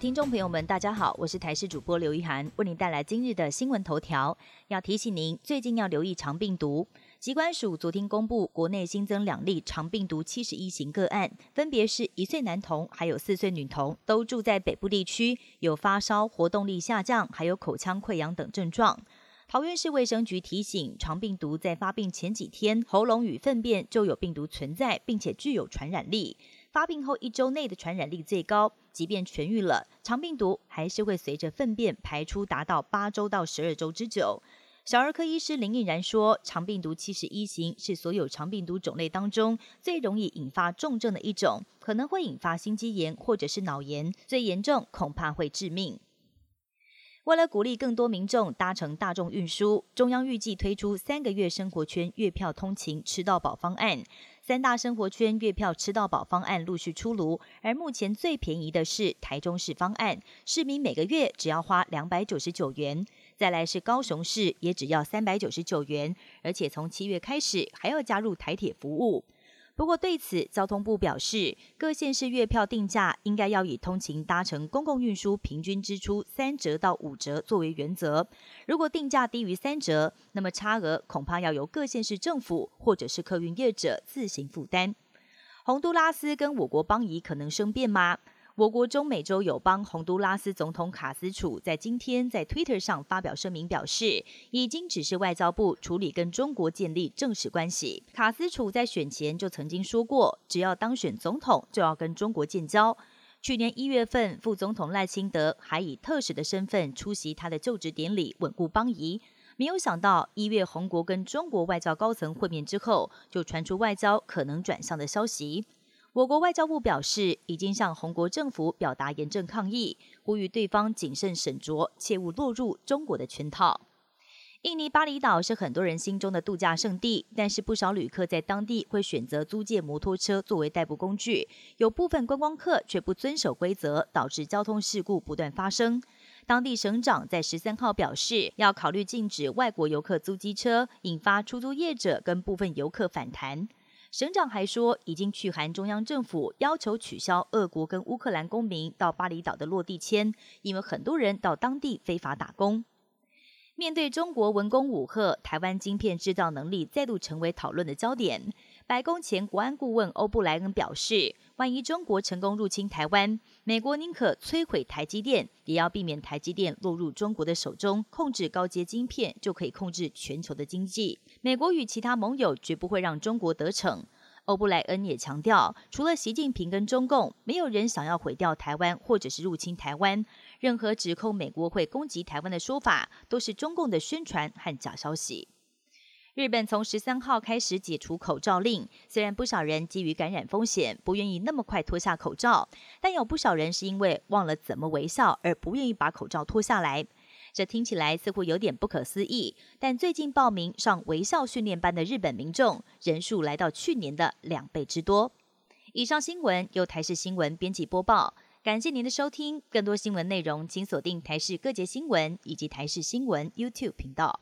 听众朋友们，大家好，我是台视主播刘一涵，为您带来今日的新闻头条。要提醒您，最近要留意长病毒。疾管署昨天公布，国内新增两例长病毒七十一型个案，分别是一岁男童，还有四岁女童，都住在北部地区，有发烧、活动力下降，还有口腔溃疡等症状。桃园市卫生局提醒，长病毒在发病前几天，喉咙与粪便就有病毒存在，并且具有传染力。发病后一周内的传染力最高，即便痊愈了，肠病毒还是会随着粪便排出，达到八周到十二周之久。小儿科医师林毅然说，肠病毒七十一型是所有肠病毒种类当中最容易引发重症的一种，可能会引发心肌炎或者是脑炎，最严重恐怕会致命。为了鼓励更多民众搭乘大众运输，中央预计推出三个月生活圈月票通勤吃到饱方案。三大生活圈月票吃到饱方案陆续出炉，而目前最便宜的是台中市方案，市民每个月只要花两百九十九元。再来是高雄市，也只要三百九十九元，而且从七月开始还要加入台铁服务。不过对此，交通部表示，各县市月票定价应该要以通勤搭乘公共运输平均支出三折到五折作为原则。如果定价低于三折，那么差额恐怕要由各县市政府或者是客运业者自行负担。洪都拉斯跟我国邦谊可能生变吗？我国中美洲友邦洪都拉斯总统卡斯楚在今天在 Twitter 上发表声明，表示已经指示外交部处理跟中国建立正式关系。卡斯楚在选前就曾经说过，只要当选总统就要跟中国建交。去年一月份，副总统赖清德还以特使的身份出席他的就职典礼，稳固邦谊。没有想到一月洪国跟中国外交高层会面之后，就传出外交可能转向的消息。我国外交部表示，已经向红国政府表达严正抗议，呼吁对方谨慎审酌，切勿落入中国的圈套。印尼巴厘岛是很多人心中的度假胜地，但是不少旅客在当地会选择租借摩托车作为代步工具，有部分观光客却不遵守规则，导致交通事故不断发生。当地省长在十三号表示，要考虑禁止外国游客租机车，引发出租业者跟部分游客反弹。省长还说，已经去函中央政府，要求取消俄国跟乌克兰公民到巴厘岛的落地签，因为很多人到当地非法打工。面对中国文攻武赫，台湾晶片制造能力再度成为讨论的焦点。白宫前国安顾问欧布莱恩表示，万一中国成功入侵台湾，美国宁可摧毁台积电，也要避免台积电落入中国的手中，控制高阶晶片就可以控制全球的经济。美国与其他盟友绝不会让中国得逞。欧布莱恩也强调，除了习近平跟中共，没有人想要毁掉台湾或者是入侵台湾。任何指控美国会攻击台湾的说法，都是中共的宣传和假消息。日本从十三号开始解除口罩令，虽然不少人基于感染风险不愿意那么快脱下口罩，但有不少人是因为忘了怎么微笑而不愿意把口罩脱下来。这听起来似乎有点不可思议，但最近报名上微笑训练班的日本民众人数来到去年的两倍之多。以上新闻由台视新闻编辑播报，感谢您的收听。更多新闻内容请锁定台视各节新闻以及台视新闻 YouTube 频道。